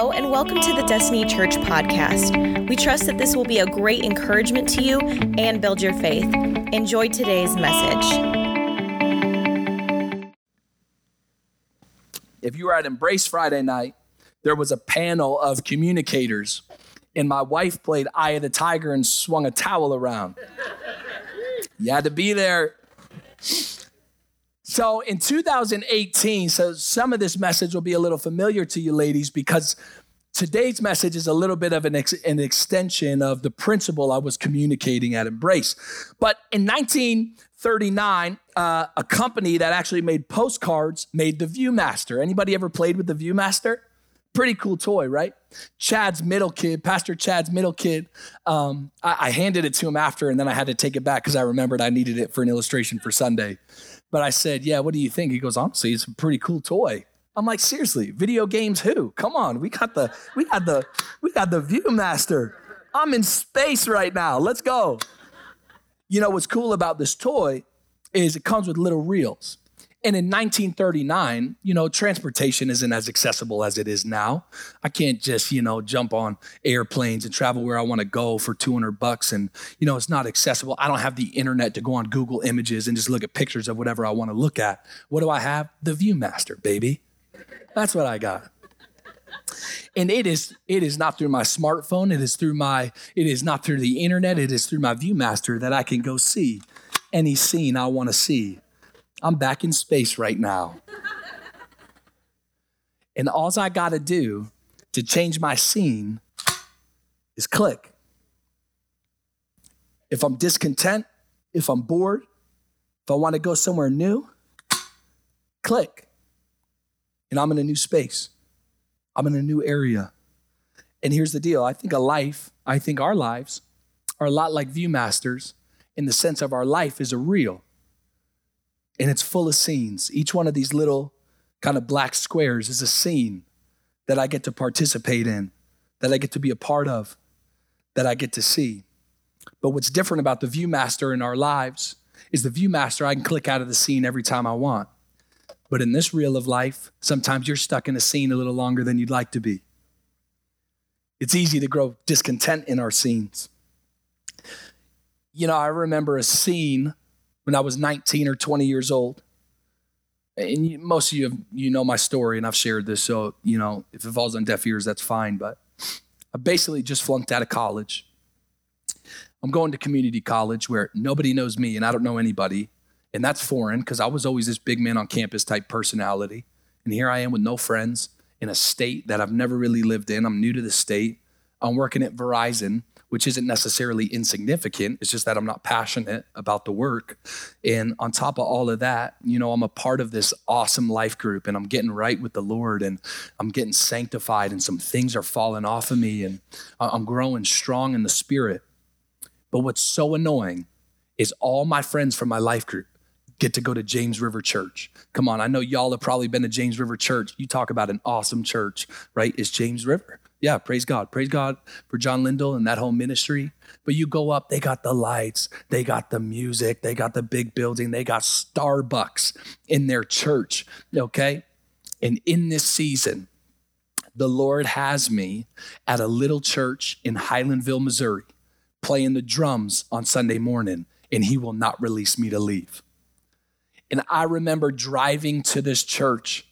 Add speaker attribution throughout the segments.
Speaker 1: Hello, and welcome to the Destiny Church podcast. We trust that this will be a great encouragement to you and build your faith. Enjoy today's message.
Speaker 2: If you were at Embrace Friday night, there was a panel of communicators, and my wife played Eye of the Tiger and swung a towel around. You had to be there. So in 2018, so some of this message will be a little familiar to you ladies because today's message is a little bit of an, ex- an extension of the principle I was communicating at Embrace. But in 1939, uh, a company that actually made postcards made the Viewmaster. Anybody ever played with the Viewmaster? Pretty cool toy, right? Chad's middle kid, Pastor Chad's middle kid. Um, I, I handed it to him after, and then I had to take it back because I remembered I needed it for an illustration for Sunday. But I said, Yeah, what do you think? He goes, Honestly, it's a pretty cool toy. I'm like, seriously, video games who? Come on, we got the we got the we got the Viewmaster. I'm in space right now. Let's go. You know what's cool about this toy is it comes with little reels. And in 1939, you know, transportation isn't as accessible as it is now. I can't just, you know, jump on airplanes and travel where I want to go for 200 bucks and, you know, it's not accessible. I don't have the internet to go on Google Images and just look at pictures of whatever I want to look at. What do I have? The Viewmaster, baby. That's what I got. And it is it is not through my smartphone, it is through my it is not through the internet, it is through my Viewmaster that I can go see any scene I want to see I'm back in space right now. and all I got to do to change my scene is click. If I'm discontent, if I'm bored, if I want to go somewhere new, click. And I'm in a new space. I'm in a new area. And here's the deal I think a life, I think our lives are a lot like Viewmasters in the sense of our life is a reel and it's full of scenes. Each one of these little kind of black squares is a scene that I get to participate in, that I get to be a part of, that I get to see. But what's different about the Viewmaster in our lives is the Viewmaster, I can click out of the scene every time I want. But in this reel of life, sometimes you're stuck in a scene a little longer than you'd like to be. It's easy to grow discontent in our scenes. You know, I remember a scene when I was 19 or 20 years old. And you, most of you, have, you know my story, and I've shared this. So, you know, if it falls on deaf ears, that's fine. But I basically just flunked out of college. I'm going to community college where nobody knows me and I don't know anybody. And that's foreign because I was always this big man on campus type personality. And here I am with no friends in a state that I've never really lived in. I'm new to the state. I'm working at Verizon which isn't necessarily insignificant. It's just that I'm not passionate about the work. And on top of all of that, you know, I'm a part of this awesome life group and I'm getting right with the Lord and I'm getting sanctified and some things are falling off of me and I'm growing strong in the spirit. But what's so annoying is all my friends from my life group get to go to James River Church. Come on, I know y'all have probably been to James River Church. You talk about an awesome church, right? It's James River yeah, praise God. Praise God for John Lindell and that whole ministry. But you go up, they got the lights, they got the music, they got the big building, they got Starbucks in their church, okay? And in this season, the Lord has me at a little church in Highlandville, Missouri, playing the drums on Sunday morning, and He will not release me to leave. And I remember driving to this church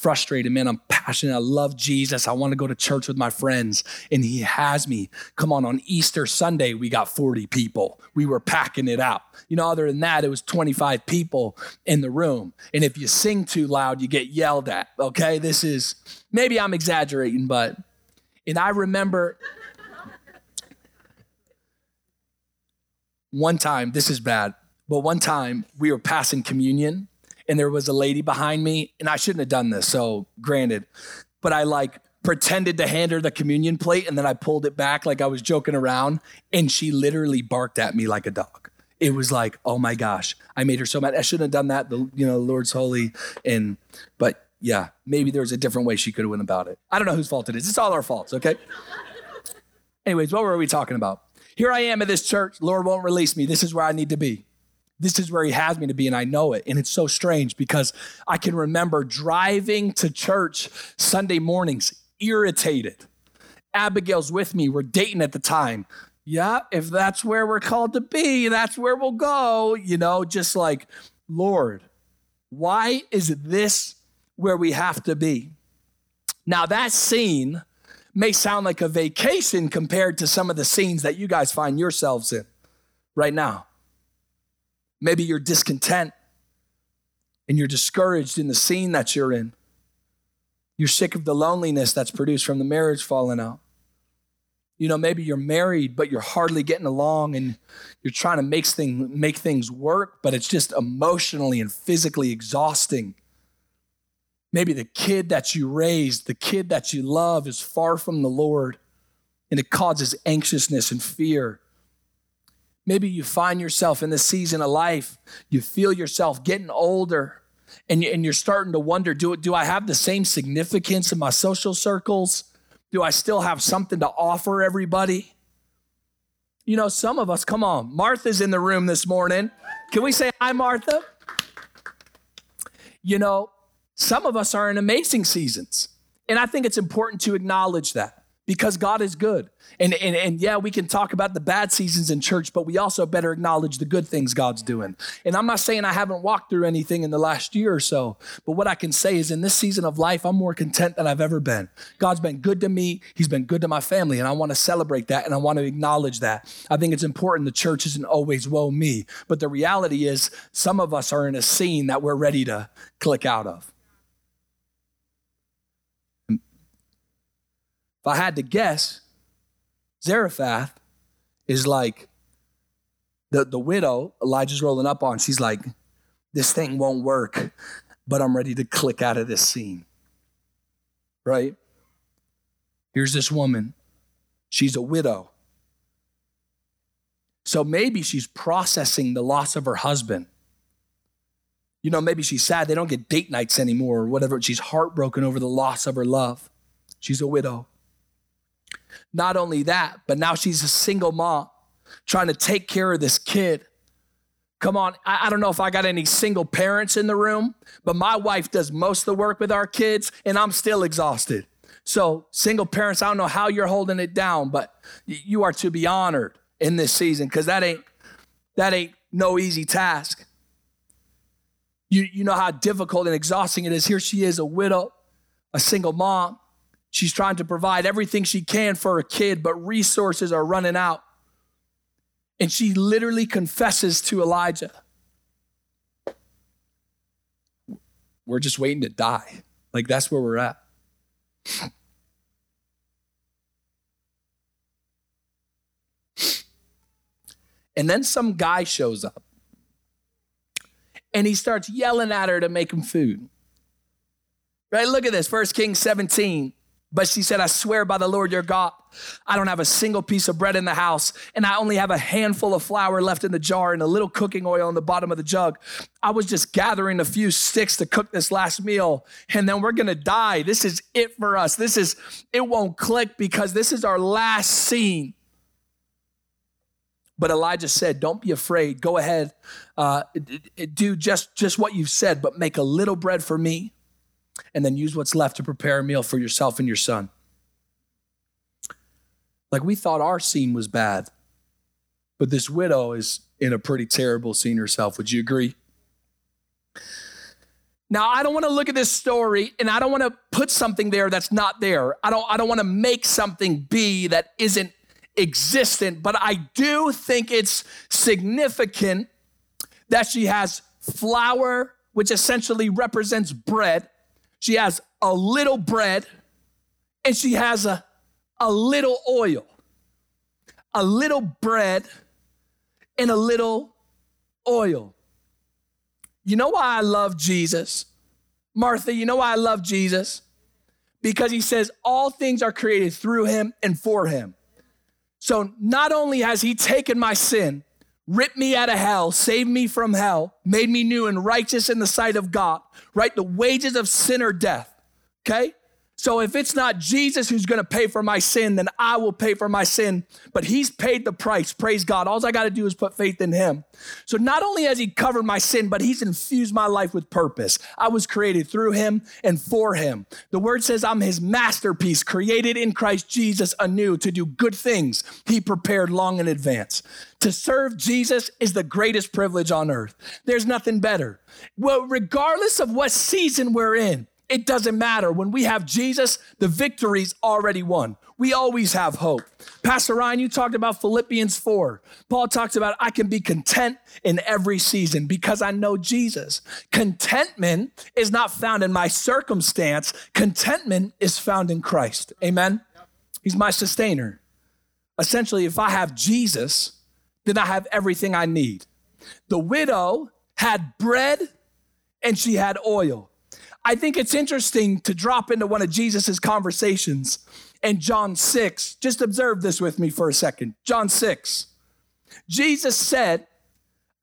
Speaker 2: frustrated, man. I'm passionate. I love Jesus. I want to go to church with my friends. And he has me. Come on, on Easter Sunday, we got 40 people. We were packing it out. You know, other than that, it was 25 people in the room. And if you sing too loud, you get yelled at. Okay. This is maybe I'm exaggerating, but, and I remember one time, this is bad, but one time we were passing communion and there was a lady behind me, and I shouldn't have done this, so granted, but I like pretended to hand her the communion plate and then I pulled it back like I was joking around, and she literally barked at me like a dog. It was like, oh my gosh, I made her so mad. I shouldn't have done that. The you know, Lord's holy, and but yeah, maybe there was a different way she could have went about it. I don't know whose fault it is. It's all our faults, okay? Anyways, what were we talking about? Here I am at this church. Lord won't release me. This is where I need to be this is where he has me to be and I know it. And it's so strange because I can remember driving to church Sunday mornings irritated. Abigail's with me. We're dating at the time. Yeah, if that's where we're called to be, that's where we'll go. You know, just like, Lord, why is this where we have to be? Now, that scene may sound like a vacation compared to some of the scenes that you guys find yourselves in right now. Maybe you're discontent and you're discouraged in the scene that you're in. You're sick of the loneliness that's produced from the marriage falling out. You know, maybe you're married, but you're hardly getting along and you're trying to make, thing, make things work, but it's just emotionally and physically exhausting. Maybe the kid that you raised, the kid that you love, is far from the Lord and it causes anxiousness and fear. Maybe you find yourself in this season of life, you feel yourself getting older and, you're starting to wonder do, do I have the same significance in my social circles? Do I still have something to offer everybody? You know, some of us, come on, Martha's in the room this morning. Can we say hi, Martha? You know, some of us are in amazing seasons. And I think it's important to acknowledge that because God is good. And, and, and yeah, we can talk about the bad seasons in church, but we also better acknowledge the good things God's doing. And I'm not saying I haven't walked through anything in the last year or so, but what I can say is in this season of life, I'm more content than I've ever been. God's been good to me, He's been good to my family, and I want to celebrate that and I want to acknowledge that. I think it's important the church isn't always woe me, but the reality is some of us are in a scene that we're ready to click out of. If I had to guess, Zarephath is like the, the widow Elijah's rolling up on. She's like, this thing won't work, but I'm ready to click out of this scene. Right? Here's this woman. She's a widow. So maybe she's processing the loss of her husband. You know, maybe she's sad they don't get date nights anymore or whatever. She's heartbroken over the loss of her love. She's a widow. Not only that, but now she's a single mom trying to take care of this kid. Come on, I, I, don't know if I got any single parents in the room, but my wife does most of the work with our kids, and I'm still exhausted. So, single parents, I don't know how you're holding it down, but you are to be honored in this season because that ain't that ain't no easy task. You, you know how difficult and exhausting it is. Here she is, a widow, a single mom. She's trying to provide everything she can for her kid, but resources are running out. And she literally confesses to Elijah, We're just waiting to die. Like that's where we're at. And then some guy shows up and he starts yelling at her to make him food. Right? Look at this, First Kings 17. But she said, I swear by the Lord your God, I don't have a single piece of bread in the house, and I only have a handful of flour left in the jar and a little cooking oil in the bottom of the jug. I was just gathering a few sticks to cook this last meal, and then we're gonna die. This is it for us. This is, it won't click because this is our last scene. But Elijah said, Don't be afraid. Go ahead. Uh, do just, just what you've said, but make a little bread for me and then use what's left to prepare a meal for yourself and your son. Like we thought our scene was bad, but this widow is in a pretty terrible scene herself. Would you agree? Now, I don't want to look at this story and I don't want to put something there that's not there. I don't, I don't want to make something be that isn't existent, but I do think it's significant that she has flour, which essentially represents bread, she has a little bread and she has a, a little oil, a little bread and a little oil. You know why I love Jesus? Martha, you know why I love Jesus? Because he says all things are created through him and for him. So not only has he taken my sin, ripped me out of hell, saved me from hell, made me new and righteous in the sight of God, right? The wages of sin are death, okay? So if it's not Jesus who's going to pay for my sin, then I will pay for my sin. But he's paid the price. Praise God. All I got to do is put faith in him. So not only has he covered my sin, but he's infused my life with purpose. I was created through him and for him. The word says I'm his masterpiece, created in Christ Jesus anew to do good things he prepared long in advance. To serve Jesus is the greatest privilege on earth. There's nothing better. Well, regardless of what season we're in, it doesn't matter. When we have Jesus, the victory's already won. We always have hope. Pastor Ryan, you talked about Philippians 4. Paul talks about, I can be content in every season because I know Jesus. Contentment is not found in my circumstance, contentment is found in Christ. Amen? He's my sustainer. Essentially, if I have Jesus, then I have everything I need. The widow had bread and she had oil. I think it's interesting to drop into one of Jesus's conversations in John 6. Just observe this with me for a second. John 6. Jesus said,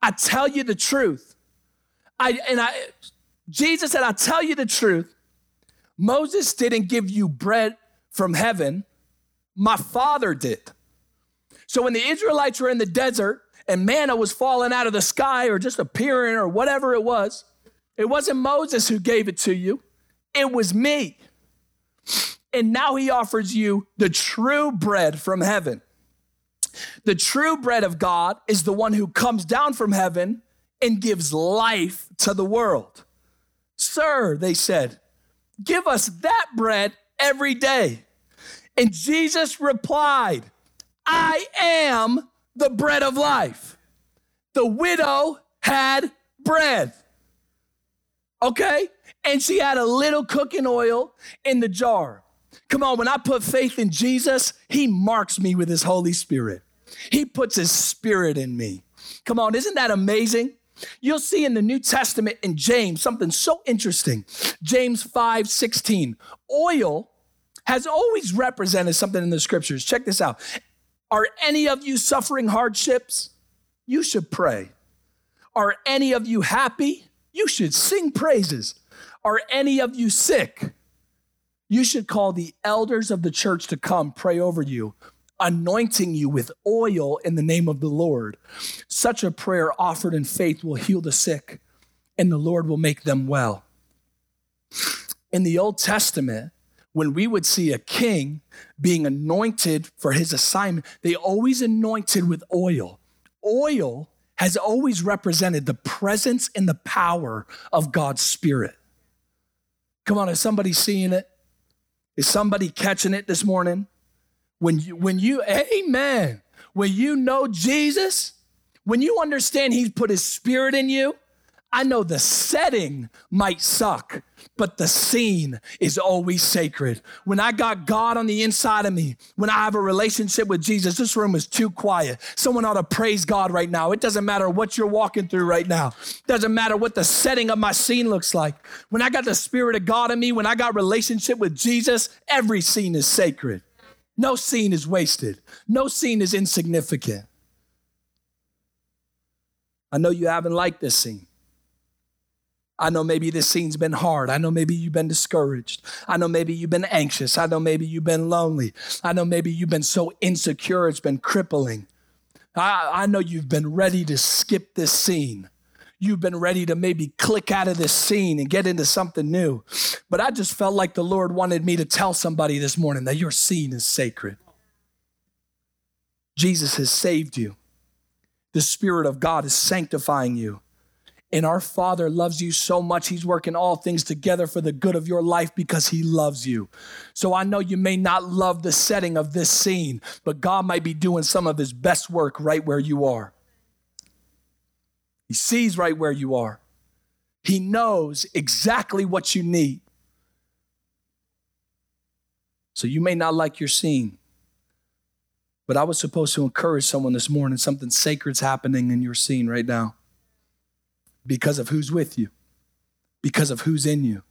Speaker 2: I tell you the truth. I and I Jesus said, I tell you the truth. Moses didn't give you bread from heaven. My father did. So when the Israelites were in the desert and manna was falling out of the sky or just appearing or whatever it was, it wasn't Moses who gave it to you, it was me. And now he offers you the true bread from heaven. The true bread of God is the one who comes down from heaven and gives life to the world. Sir, they said, give us that bread every day. And Jesus replied, I am the bread of life. The widow had bread okay? And she had a little cooking oil in the jar. Come on, when I put faith in Jesus, He marks me with His Holy Spirit. He puts His Spirit in me. Come on, isn't that amazing? You'll see in the New Testament in James something so interesting. James 5 16. Oil has always represented something in the scriptures. Check this out. Are any of you suffering hardships? You should pray. Are any of you happy? You should sing praises. Are any of you sick? You should call the elders of the church to come pray over you, anointing you with oil in the name of the Lord. Such a prayer offered in faith will heal the sick, and the Lord will make them well. In the Old Testament, when we would see a king being anointed for his assignment, they always anointed with oil. Oil has always represented the presence and the power of God's Spirit. Come on, is somebody seeing it? Is somebody catching it this morning? When you, when you, amen, when you know Jesus, when you understand He's put His Spirit in you, I know the setting might suck, but the scene is always sacred. When I got God on the inside of me, when I have a relationship with Jesus, this room is too quiet. Someone ought to praise God right now. It doesn't matter what you're walking through right now. It doesn't matter what the setting of my scene looks like. When I got the spirit of God in me, when I got relationship with Jesus, every scene is sacred. No scene is wasted. No scene is insignificant. I know you haven't liked this scene. I know maybe this scene's been hard. I know maybe you've been discouraged. I know maybe you've been anxious. I know maybe you've been lonely. I know maybe you've been so insecure it's been crippling. I, I know you've been ready to skip this scene. You've been ready to maybe click out of this scene and get into something new. But I just felt like the Lord wanted me to tell somebody this morning that your scene is sacred. Jesus has saved you. The Spirit of God is sanctifying you. And our Father loves you so much, He's working all things together for the good of your life because He loves you. So I know you may not love the setting of this scene, but God might be doing some of His best work right where you are. He sees right where you are, He knows exactly what you need. So you may not like your scene. But I was supposed to encourage someone this morning. Something sacred's happening in your scene right now because of who's with you, because of who's in you.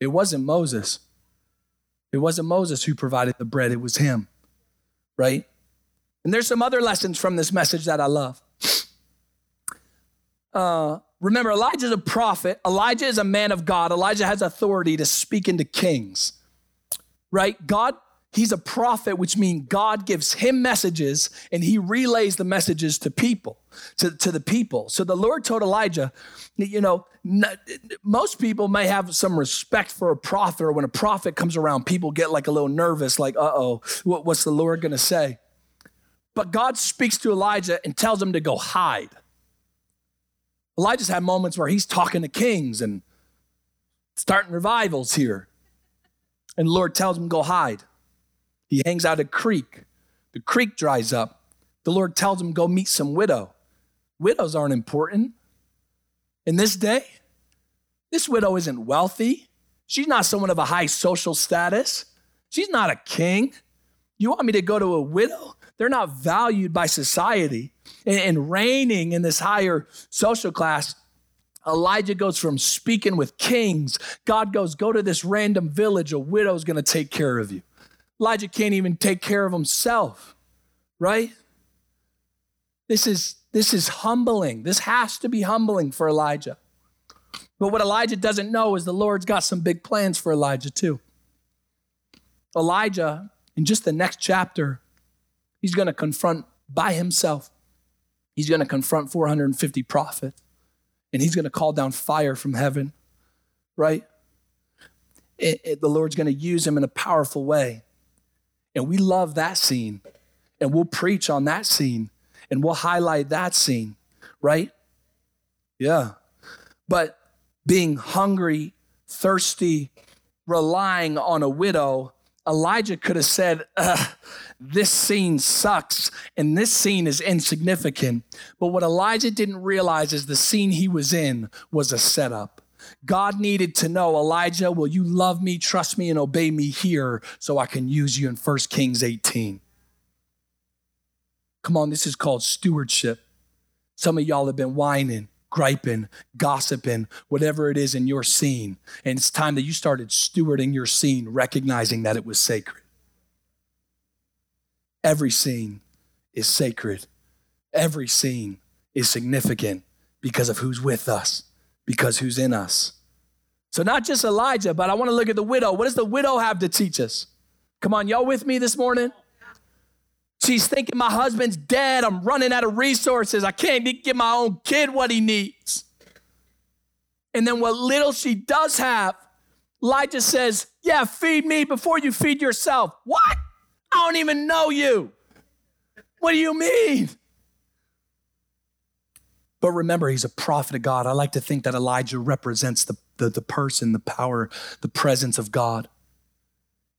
Speaker 2: It wasn't Moses. It wasn't Moses who provided the bread, it was him, right? And there's some other lessons from this message that I love. Uh, remember, Elijah's a prophet. Elijah is a man of God. Elijah has authority to speak into kings. right? God, he's a prophet, which means God gives him messages and he relays the messages to people, to, to the people. So the Lord told Elijah, you know, most people may have some respect for a prophet, or when a prophet comes around, people get like a little nervous, like, uh oh, what's the Lord gonna say? But God speaks to Elijah and tells him to go hide. Elijah's had moments where he's talking to kings and starting revivals here. And the Lord tells him, go hide. He hangs out a creek. The creek dries up. The Lord tells him, go meet some widow. Widows aren't important. In this day, this widow isn't wealthy. She's not someone of a high social status. She's not a king. You want me to go to a widow? They're not valued by society. And, reigning in this higher social class, Elijah goes from speaking with kings. God goes, Go to this random village, a widow's gonna take care of you. Elijah can't even take care of himself, right? This is this is humbling. This has to be humbling for Elijah. But what Elijah doesn't know is the Lord's got some big plans for Elijah too. Elijah, in just the next chapter, he's going to confront by himself. He's going to confront 450 prophets and he's going to call down fire from heaven, right? It, it, the Lord's going to use him in a powerful way. And we love that scene. And we'll preach on that scene and we'll highlight that scene, right? Yeah. But being hungry, thirsty, relying on a widow, Elijah could have said, This scene sucks and this scene is insignificant. But what Elijah didn't realize is the scene he was in was a setup. God needed to know, Elijah, will you love me, trust me, and obey me here so I can use you in 1 Kings 18? Come on, this is called stewardship. Some of y'all have been whining, griping, gossiping, whatever it is in your scene. And it's time that you started stewarding your scene, recognizing that it was sacred. Every scene is sacred. Every scene is significant because of who's with us, because who's in us. So, not just Elijah, but I want to look at the widow. What does the widow have to teach us? Come on, y'all with me this morning? She's thinking, my husband's dead. I'm running out of resources. I can't give my own kid what he needs. And then, what little she does have, Elijah says, Yeah, feed me before you feed yourself. What? I don't even know you. What do you mean? But remember, he's a prophet of God. I like to think that Elijah represents the, the, the, person, the power, the presence of God.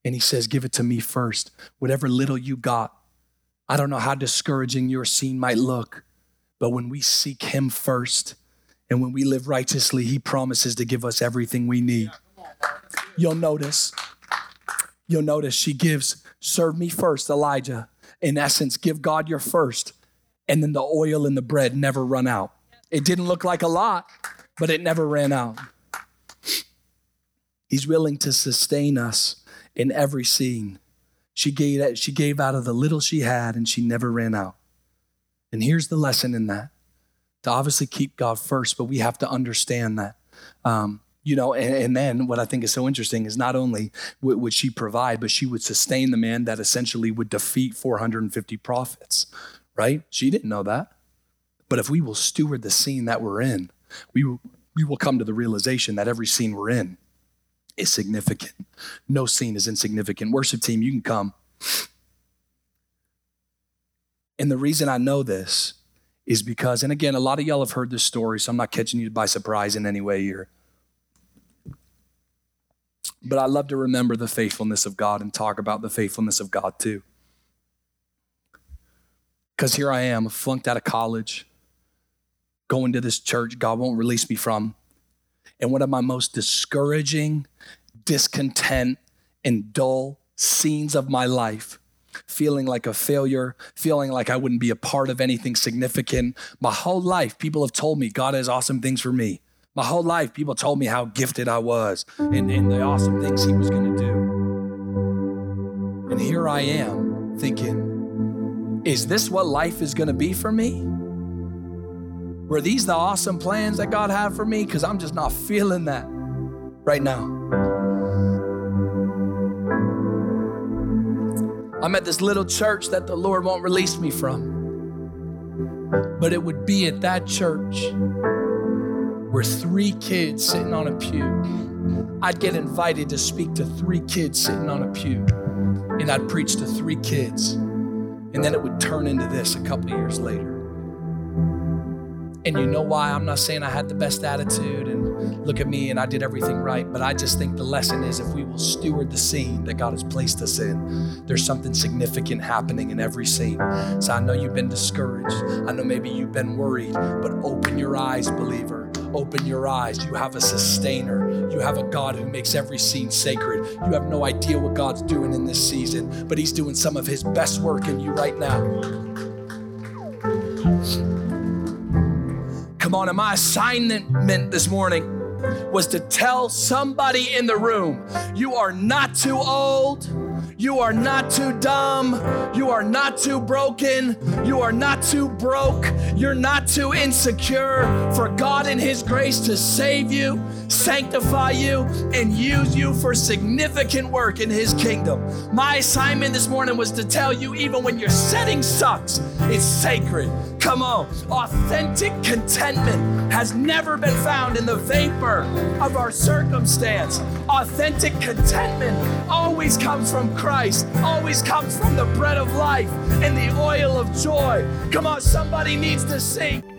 Speaker 2: And he says, Give it to me first. Whatever little you got. I don't know how discouraging your scene might look, but when we seek him first and when we live righteously, he promises to give us everything we need. You'll notice, you'll notice she gives serve me first, Elijah. In essence, give God your first, and then the oil and the bread never run out. It didn't look like a lot, but it never ran out. He's willing to sustain us in every scene. She gave, she gave out of the little she had, and she never ran out. And here's the lesson in that to obviously keep God first, but we have to understand that um, you know, and, and, then what I think is so interesting is not only would, would she provide, but she would sustain the man that essentially would defeat 450 prophets, right? She didn't know that. But if we will steward the scene that we're in, we, we will come to the realization that every scene we're in is significant. No scene is insignificant. Worship team, you can come. And the reason I know this is because, and again, a lot of y'all have heard this story, so I'm not catching you by surprise in any way here. But I love to remember the faithfulness of God and talk about the faithfulness of God too. Because here I am, flunked out of college, going to this church God won't release me from. And one of my most discouraging, discontent, and dull scenes of my life feeling like a failure, feeling like I wouldn't be a part of anything significant. My whole life, people have told me God has awesome things for me. My whole life, people told me how gifted I was and, and the awesome things He was going to do. And here I am thinking, is this what life is going to be for me? Were these the awesome plans that God had for me? Because I'm just not feeling that right now. I'm at this little church that the Lord won't release me from. But it would be at that church where three kids sitting on a pew, I'd get invited to speak to three kids sitting on a pew, and I'd preach to three kids. And then it would turn into this a couple years later. And you know why? I'm not saying I had the best attitude and look at me and I did everything right, but I just think the lesson is if we will steward the scene that God has placed us in, there's something significant happening in every scene. So I know you've been discouraged. I know maybe you've been worried, but open your eyes, believer. Open your eyes. You have a sustainer. You have a God who makes every scene sacred. You have no idea what God's doing in this season, but He's doing some of His best work in you right now. Come on, and my assignment this morning was to tell somebody in the room you are not too old. You are not too dumb. You are not too broken. You are not too broke. You're not too insecure for God in His grace to save you, sanctify you, and use you for significant work in His kingdom. My assignment this morning was to tell you, even when your setting sucks, it's sacred. Come on. Authentic contentment has never been found in the vapor of our circumstance. Authentic contentment always comes from Christ, always comes from the bread of life and the oil of joy. Come on, somebody needs to sing.